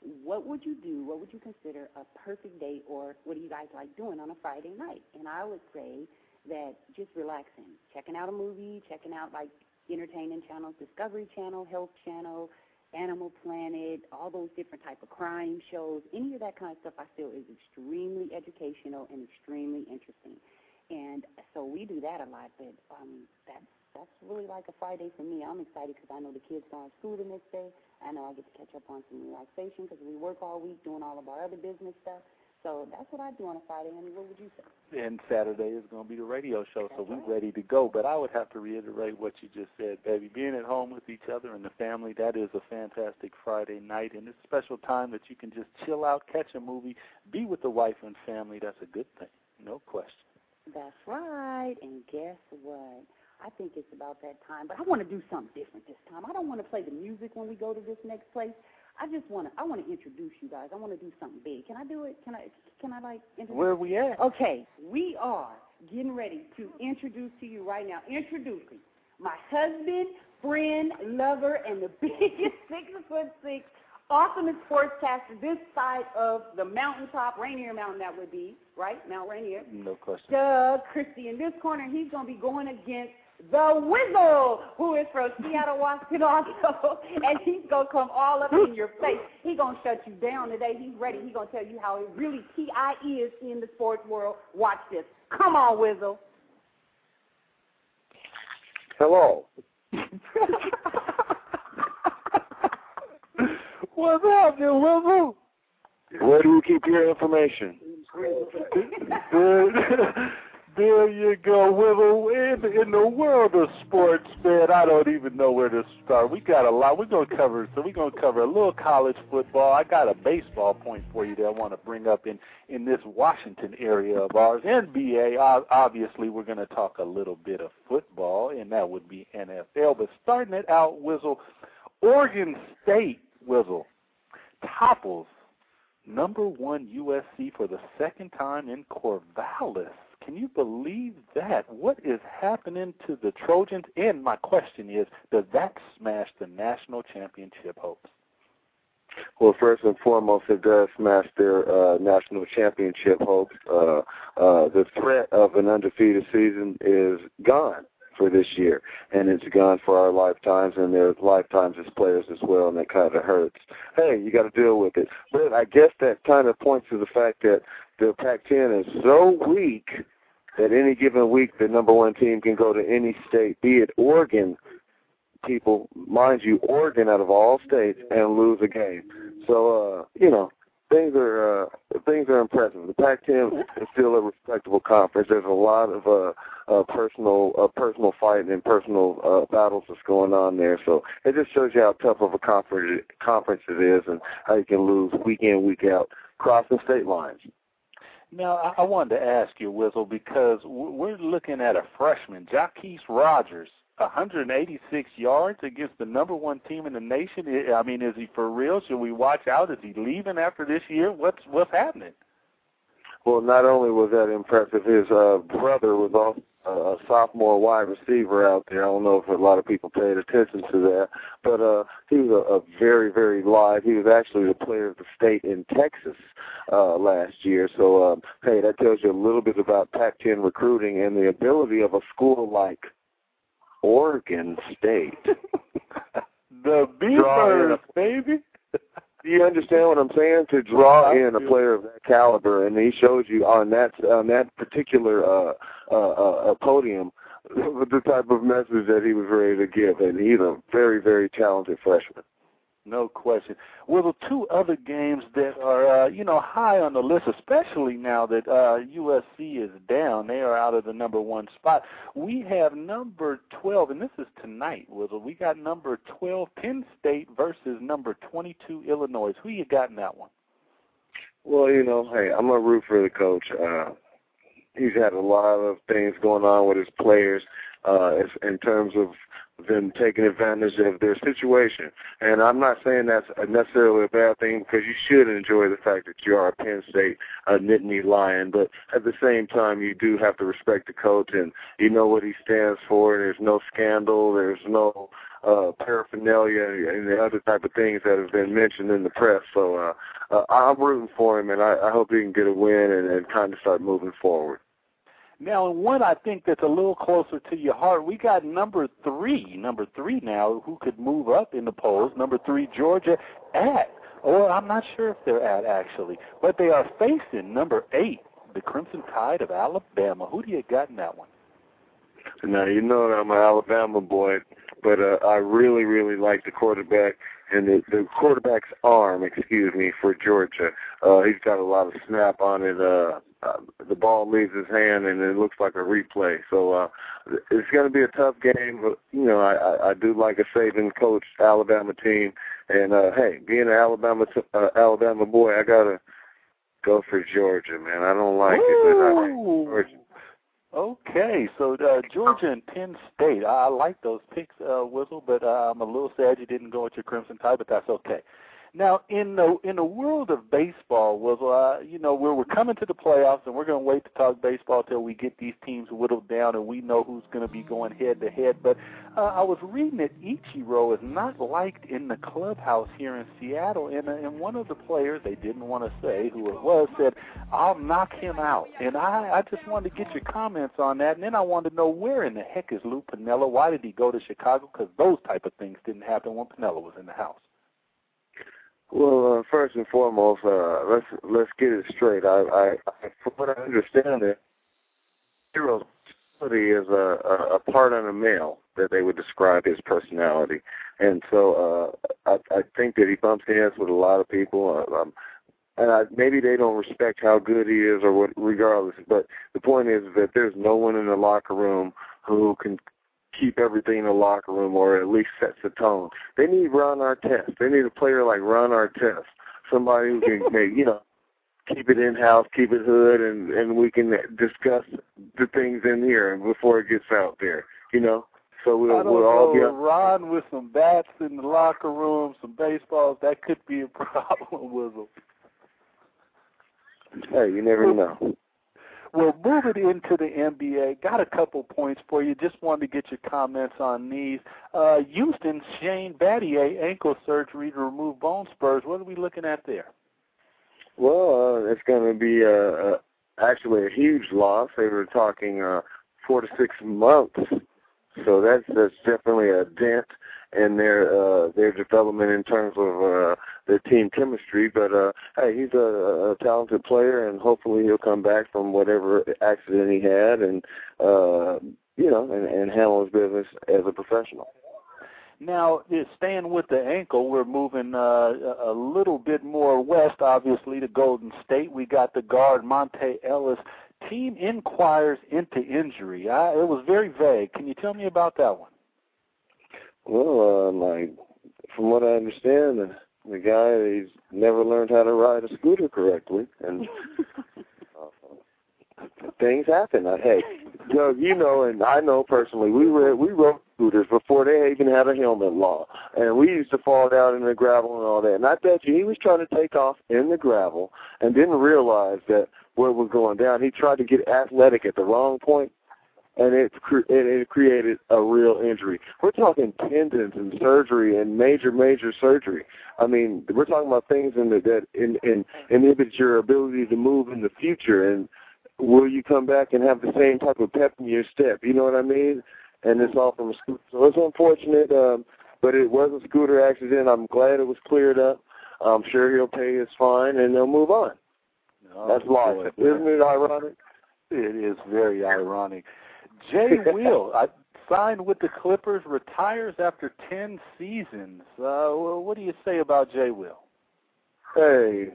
what would you do? What would you consider a perfect date, or what do you guys like doing on a Friday night? And I would say that just relaxing, checking out a movie, checking out like entertaining channels, Discovery Channel, Health Channel, Animal Planet, all those different type of crime shows. Any of that kind of stuff, I feel is extremely educational and extremely interesting. And so we do that a lot, but um, that's that's really like a Friday for me. I'm excited because I know the kids going to school the next day. I know I get to catch up on some relaxation because we work all week doing all of our other business stuff. So that's what I do on a Friday. And what would you say? And Saturday is going to be the radio show, so we're right. ready to go. But I would have to reiterate what you just said, baby. Being at home with each other and the family, that is a fantastic Friday night. And it's a special time that you can just chill out, catch a movie, be with the wife and family. That's a good thing, no question. That's right. And guess what? I think it's about that time, but I want to do something different this time. I don't want to play the music when we go to this next place. I just want to. I want to introduce you guys. I want to do something big. Can I do it? Can I? Can I like introduce? Where are we at? Okay, we are getting ready to introduce to you right now. Introducing my husband, friend, lover, and the biggest six foot six, awesomest sportscaster this side of the mountaintop, Rainier Mountain. That would be right, Mount Rainier. No question. Doug Christie in this corner. He's going to be going against the Wizzle, who is from Seattle, Washington also, and he's gonna come all up in your face. He's gonna shut you down today. He's ready. He's gonna tell you how it really Ti is in the sports world. Watch this. Come on, Wizzle. Hello. What's happening, Wizzle? Where do you keep your information? There, there you go, Wizzle. In, in the world of sports, man, I don't even know where to start. We got a lot. We're gonna cover. So we're gonna cover a little college football. I got a baseball point for you that I want to bring up in in this Washington area of ours. NBA. Obviously, we're gonna talk a little bit of football, and that would be NFL. But starting it out, Wizzle, Oregon State, Wizzle, topples number one USC for the second time in Corvallis. Can you believe that? What is happening to the Trojans? And my question is, does that smash the national championship hopes? Well, first and foremost, it does smash their uh, national championship hopes. Uh, uh, the threat of an undefeated season is gone for this year, and it's gone for our lifetimes and their lifetimes as players as well, and that kind of hurts. Hey, you got to deal with it. But I guess that kind of points to the fact that the Pac-10 is so weak that any given week the number one team can go to any state, be it Oregon, people, mind you, Oregon out of all states, and lose a game. So, uh, you know, things are uh, things are impressive. The Pac-10 is still a respectable conference. There's a lot of uh, uh, personal uh, personal fighting and personal uh, battles that's going on there. So it just shows you how tough of a conference conference it is, and how you can lose week in week out crossing state lines. Now, I, I wanted to ask you, Wizzle, because we're looking at a freshman, Jacquizz Rodgers, 186 yards against the number one team in the nation. I I mean, is he for real? Should we watch out? Is he leaving after this year? What's what's happening? Well, not only was that impressive, his uh, brother was also a sophomore wide receiver out there. I don't know if a lot of people paid attention to that, but uh, he was a, a very, very live. He was actually the player of the state in Texas uh, last year. So, um, hey, that tells you a little bit about Pac-10 recruiting and the ability of a school like Oregon State. the Beavers, baby. Do you understand what I'm saying? To draw in a player of that caliber, and he showed you on that on that particular uh, uh, uh, podium the type of message that he was ready to give, and he's a very very talented freshman. No question. Well, the two other games that are, uh, you know, high on the list, especially now that uh, USC is down, they are out of the number one spot. We have number 12, and this is tonight, Wizzle. We got number 12, Penn State versus number 22, Illinois. Who you got in that one? Well, you know, hey, I'm gonna root for the coach. Uh, he's had a lot of things going on with his players uh, in terms of them taking advantage of their situation. And I'm not saying that's necessarily a bad thing because you should enjoy the fact that you are a Penn State uh, Nittany Lion. But at the same time, you do have to respect the coach and you know what he stands for. There's no scandal. There's no uh, paraphernalia and the other type of things that have been mentioned in the press. So uh, uh, I'm rooting for him, and I, I hope he can get a win and, and kind of start moving forward. Now, and one I think that's a little closer to your heart, we got number three, number three now, who could move up in the polls. Number three, Georgia at, or I'm not sure if they're at actually, but they are facing number eight, the Crimson Tide of Alabama. Who do you got in that one? Now you know that I'm an Alabama boy, but uh, I really, really like the quarterback and the, the quarterback's arm, excuse me, for Georgia. Uh, he's got a lot of snap on it. Uh, uh, the ball leaves his hand and it looks like a replay. So uh, it's going to be a tough game, but you know I, I, do like a Saban coach Alabama team, and uh, hey, being an Alabama uh, Alabama boy, I gotta go for Georgia, man. I don't like it, but I like Ooh. Georgia. Okay, so uh, Georgia and Penn State. I, I like those picks, uh, Wizzle, but uh, I'm a little sad you didn't go with your Crimson Tide, but that's okay. Now, in the in the world of baseball, was uh, you know, we're we're coming to the playoffs, and we're going to wait to talk baseball till we get these teams whittled down, and we know who's going to be going head to head. But uh, I was reading that Ichiro is not liked in the clubhouse here in Seattle, and uh, and one of the players they didn't want to say who it was said, "I'll knock him out." And I I just wanted to get your comments on that, and then I wanted to know where in the heck is Lou Piniella? Why did he go to Chicago? Because those type of things didn't happen when Piniella was in the house. Well, uh, first and foremost, uh, let's let's get it straight. I, I, I from what I understand, it hero's personality is a, a, a part of a male that they would describe his personality, and so uh, I, I think that he bumps heads with a lot of people. Uh, um, and I, maybe they don't respect how good he is, or what, regardless. But the point is that there's no one in the locker room who can keep everything in the locker room or at least sets the tone. They need Ron Artest. They need a player like Ron Artest, somebody who can make you know keep it in house, keep it hood, and and we can discuss the things in here before it gets out there. You know. So we'll, I don't we'll all know, be. Ron with some bats in the locker room, some baseballs. That could be a problem with him. Hey, you never know. Well, moving into the NBA, got a couple points for you. Just wanted to get your comments on these. Uh, Houston, Shane Battier, ankle surgery to remove bone spurs. What are we looking at there? Well, uh, it's going to be uh, uh, actually a huge loss. They were talking uh, four to six months, so that's that's definitely a dent in their uh, their development in terms of uh, their team chemistry. But uh, hey, he's a, a talented player, and hopefully he'll come back from whatever accident he had, and uh, you know, and, and handle his business as a professional. Now, staying with the ankle, we're moving uh, a little bit more west, obviously, to Golden State. We got the guard Monta Ellis. Team inquires into injury. I, it was very vague. Can you tell me about that one? Well, uh, like from what I understand, the, guy he's never learned how to ride a scooter correctly, and uh, things happen. Uh, hey, Doug, you know, and I know personally, we were we rode scooters before they even had a helmet law, and we used to fall down in the gravel and all that. And I bet you he was trying to take off in the gravel and didn't realize that where what was going down. He tried to get athletic at the wrong point, and it, cre- it it created a real injury. We're talking tendons and surgery and major major surgery. I mean, we're talking about things in the, that in, in inhibit your ability to move in the future. And will you come back and have the same type of pep in your step? You know what I mean? And it's all from a scooter. So it's unfortunate, um, but it was a scooter accident. I'm glad it was cleared up. I'm sure he'll pay his fine and they'll move on. Oh, That's life, boy. isn't it ironic? It is very ironic. Jay Will I signed with the Clippers, retires after ten seasons. Uh, what do you say about Jay Will? Hey,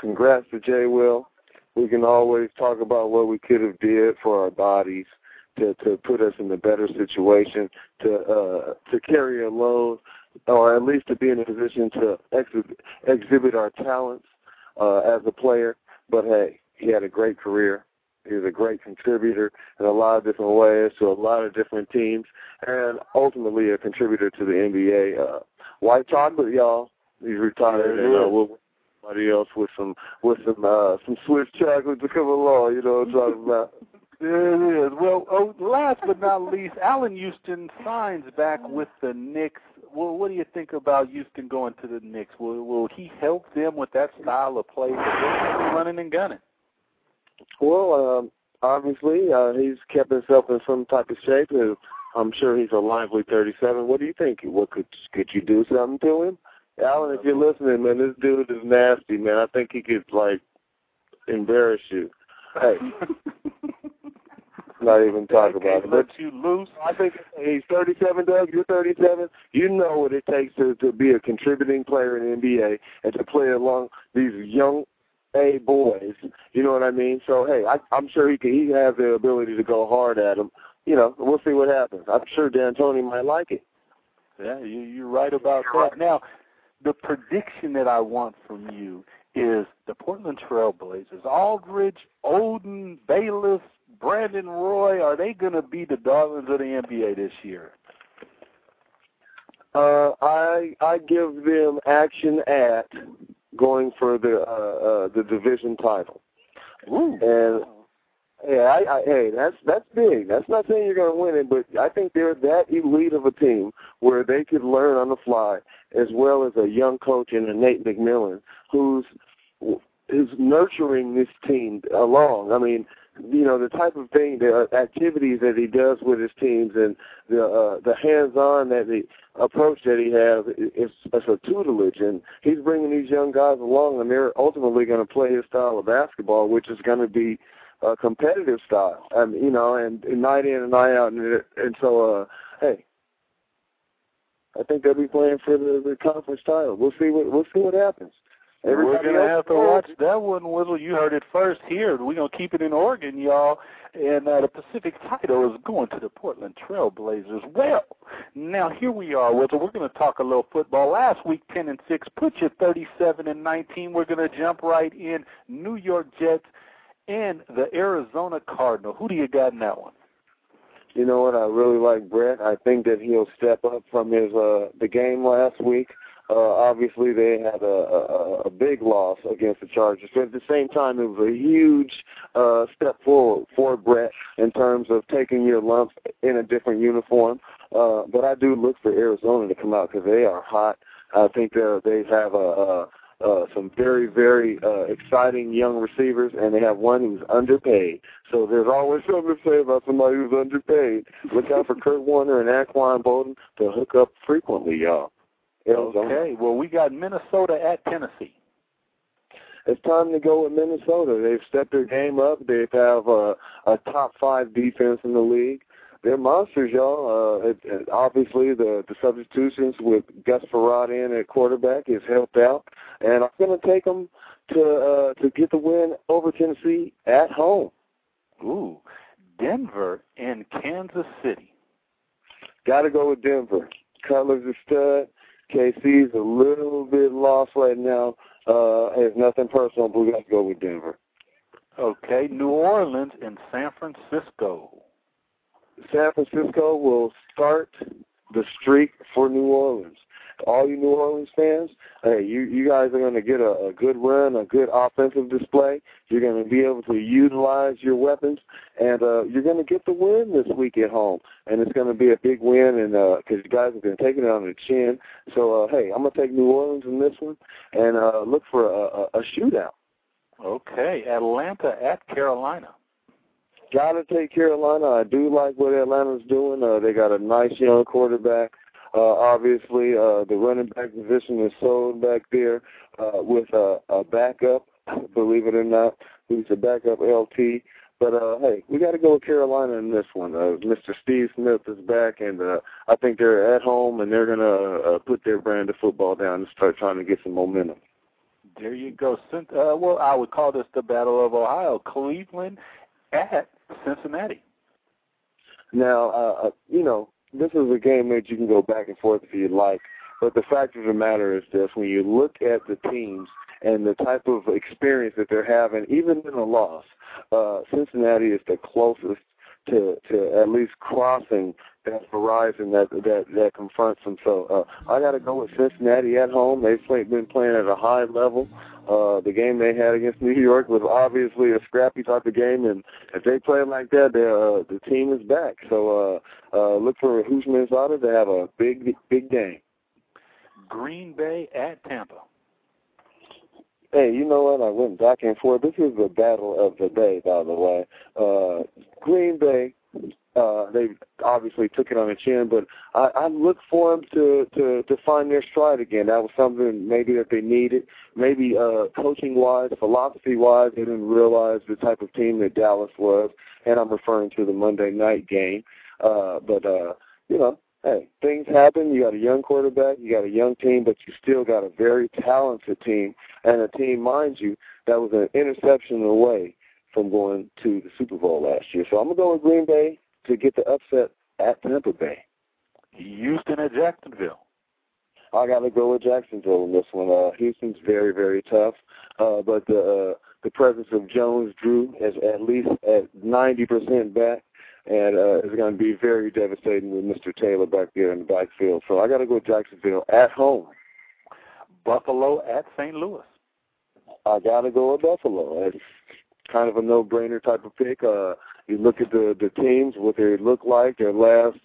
congrats to Jay Will. We can always talk about what we could have did for our bodies to to put us in a better situation to uh to carry a load or at least to be in a position to exhibit, exhibit our talents uh as a player. But hey, he had a great career. He was a great contributor in a lot of different ways to a lot of different teams, and ultimately a contributor to the NBA. Uh, White chocolate, y'all. He's retired, and uh, we'll somebody else with some with some uh, some Swiss chocolate to come along. You know what I'm talking about? There it is. Well, oh, last but not least, Allan Houston signs back with the Knicks. Well, what do you think about Houston going to the Knicks? Will, will he help them with that style of play? Running and gunning. Well, um, obviously, uh, he's kept himself in some type of shape. and I'm sure he's a lively 37. What do you think? What could could you do something to him, Allan? If you're listening, man, this dude is nasty, man. I think he could like embarrass you. Hey, not even talk about it. But you loose. I think he's 37, Doug. You're 37. You know what it takes to to be a contributing player in the NBA and to play along these young A boys. You know what I mean? So hey, I, I'm sure he can. He has the ability to go hard at him. You know, we'll see what happens. I'm sure D'Antoni might like it. Yeah, you, you're right about that. Now, the prediction that I want from you is the Portland Trailblazers, Aldridge, Oden, Bayless, Brandon Roy, are they going to be the darlings of the NBA this year? Uh, I I give them action at going for the uh, uh, the division title. Ooh. And yeah, I, I, hey, that's that's big. That's not saying you're going to win it, but I think they're that elite of a team where they could learn on the fly, as well as a young coach in a Nate McMillan who's who's nurturing this team along. I mean, you know, the type of thing, the activities that he does with his teams, and the uh, the hands-on that the approach that he has is, is a tutelage, and he's bringing these young guys along, and they're ultimately going to play his style of basketball, which is going to be a competitive style, and you know, and, and night in and night out, and and so, uh, hey, I think they'll be playing for the, the conference title. We'll see what we'll see what happens. Everybody We're gonna have to watch that one, Wizzle. You heard it first here. We're gonna keep it in Oregon, y'all. And uh, the Pacific title is going to the Portland Trail Blazers. Well, now here we are, Wizzle. We're gonna talk a little football. Last week, ten and six, put you thirty-seven and nineteen. We're gonna jump right in. New York Jets and the Arizona Cardinal. Who do you got in that one? You know what? I really like Brett. I think that he'll step up from his uh the game last week. Uh obviously they had a, a a big loss against the Chargers, but at the same time it was a huge uh step forward for Brett in terms of taking your lumps in a different uniform. Uh but I do look for Arizona to come out because they are hot. I think they they have a, a uh, some very, very uh, exciting young receivers, and they have one who's underpaid. So there's always something to say about somebody who's underpaid. Look out for Kurt Warner and Anquan Boldin to hook up frequently, y'all. Arizona. Okay. Well, we got Minnesota at Tennessee. It's time to go with Minnesota. They've stepped their game up. They have a, a top five defense in the league. They're monsters, y'all. Uh, it, it, obviously, the the substitutions with Gus Frerotte in at quarterback has helped out, and I'm going to take them to uh, to get the win over Tennessee at home. Ooh, Denver and Kansas City. Got to go with Denver. Cutler's a stud. KC's a little bit lost right now. Uh, it's nothing personal, but we got to go with Denver. Okay, New Orleans and San Francisco. San Francisco will start the streak for New Orleans. All you New Orleans fans, hey, you you guys are going to get a, a good run, a good offensive display. You're going to be able to utilize your weapons, and uh, you're going to get the win this week at home. And it's going to be a big win, and because you guys have been taking it on the chin. So, uh, hey, I'm going to take New Orleans in this one, and uh, look for a, a, a shootout. Okay, Atlanta at Carolina. Got to take Carolina. I do like what Atlanta's doing. Uh, they got a nice young quarterback. Uh, obviously, uh, the running back position is sold back there uh, with a, a backup, believe it or not, who's a backup LT. But uh, hey, we got to go with Carolina in this one. Uh, Mr. Steve Smith is back, and uh, I think they're at home, and they're gonna uh, put their brand of football down and start trying to get some momentum. There you go. Uh, well, I would call this the Battle of Ohio. Cleveland at Cincinnati. Now, uh, you know, this is a game that you can go back and forth if you like, but the fact of the matter is this: when you look at the teams and the type of experience that they're having, even in a loss, uh, Cincinnati is the closest to to at least crossing that horizon that that that confronts them. So uh, I got to go with Cincinnati at home. They've play, been playing at a high level. Uh, the game they had against New York was obviously a scrappy type of game, and if they play like that, uh, the team is back. So uh, uh, look for Houshmandzadeh to have a big big game. Green Bay at Tampa. Hey, you know what? I went back and forth. This is the battle of the day, by the way. Uh, Green Bay, uh, they obviously took it on the chin, but I, I look for them to, to to find their stride again. That was something maybe that they needed. Maybe uh, coaching wise, philosophy wise, they didn't realize the type of team that Dallas was, and I'm referring to the Monday night game. Uh, but uh, you know, hey, things happen. You got a young quarterback, you got a young team, but you still got a very talented team, and a team, mind you, that was an interception away from going to the Super Bowl last year. So I'm gonna go with Green Bay to get the upset at Tampa Bay. Houston at Jacksonville. I got to go with Jacksonville in this one. Uh, Houston's very, very tough, uh, but the uh, the presence of Jones Drew is at least at ninety percent back. and uh, it's going to be very devastating with Mr. Taylor back there in the backfield. So I got to go Jacksonville at home. Buffalo at St. Louis. I got to go with Buffalo. Kind of a no-brainer type of pick. Uh, you look at the the teams, what they look like, their last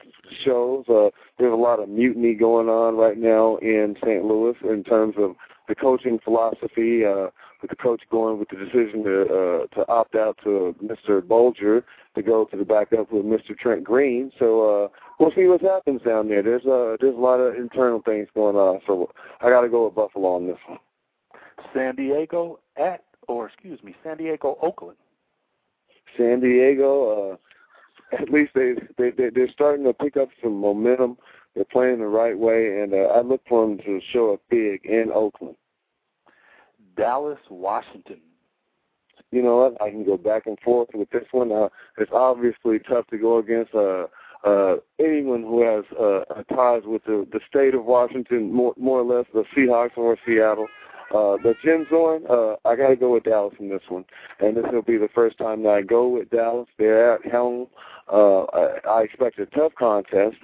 shows. Uh, there's a lot of mutiny going on right now in St. Louis in terms of the coaching philosophy. Uh, with the coach going with the decision to uh, to opt out to Mr. Bulger to go to the backup with Mr. Trent Green. So uh, we'll see what happens down there. There's uh, there's a lot of internal things going on. So I got to go with Buffalo on this one. San Diego at, or excuse me, San Diego Oakland. San Diego, uh, at least they they they they're starting to pick up some momentum. They're playing the right way, and uh, I look for them to show up big in Oakland. Dallas, Washington. You know what? I can go back and forth with this one. Uh, it's obviously tough to go against uh, uh, anyone who has uh, ties with the, the state of Washington, more, more or less the Seahawks or Seattle. Uh, but Jim Zorn, uh, I got to go with Dallas in this one, and this will be the first time that I go with Dallas. They're at home. Uh, I, I expect a tough contest,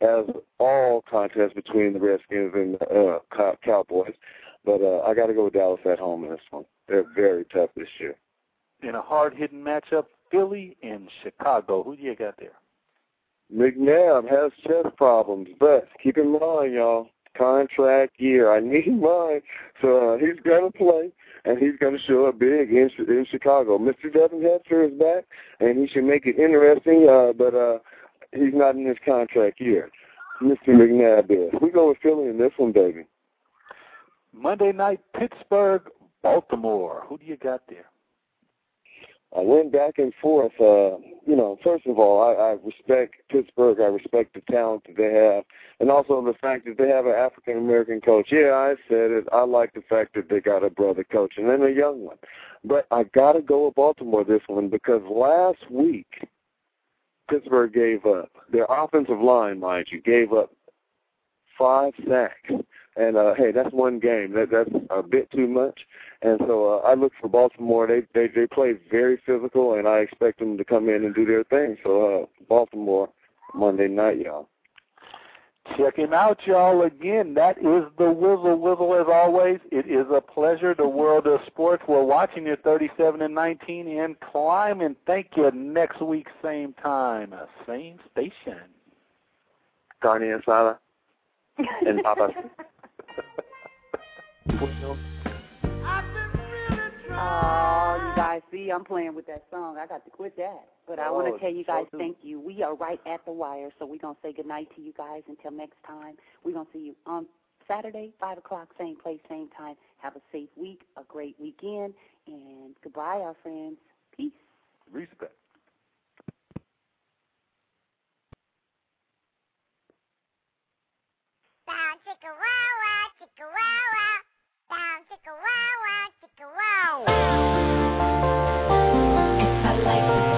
as all contests between the Redskins and the uh, Cowboys. But uh, I got to go with Dallas at home in this one. They're very tough this year. In a hard-hitting matchup, Philly and Chicago. Who do you got there? McNabb has chest problems, but keep in mind, y'all, contract year. I need mine. So uh, he's going to play, and he's going to show up big in, in Chicago. Mr. Devin Hester is back, and he should make it interesting, uh, but uh, he's not in his contract year. Mr. McNabb is. We go with Philly in this one, baby. Monday night, Pittsburgh, Baltimore. Who do you got there? I went back and forth. Uh, you know, first of all, I, I respect Pittsburgh. I respect the talent that they have, and also the fact that they have an African American coach. Yeah, I said it. I like the fact that they got a brother coach and then a young one. But I got to go with Baltimore this one because last week Pittsburgh gave up. Their offensive line, mind you, gave up five sacks and uh, hey, that's one game. That that's a bit too much. And so uh, I look for Baltimore. They they they play very physical, and I expect them to come in and do their thing. So uh, Baltimore Monday night, y'all. Check him out, y'all. Again, that is the Wizzle Wizzle as always. It is a pleasure. The world of sports. We're watching you 37 and 19 and climbing. Thank you. Next week, same time, same station. Carney and Sala and Papa. Oh, you guys see, I'm playing with that song. I got to quit that. But I want Oh, to tell you guys so thank you. We are right at the wire, so we're going to say goodnight to you guys until next time. We're going to see you on Saturday, 5 o'clock, same place, same time. Have a safe week, a great weekend, and goodbye, our friends. Peace. Respect. Down chicka wow Down chicka wow wow, chicka wow. If I like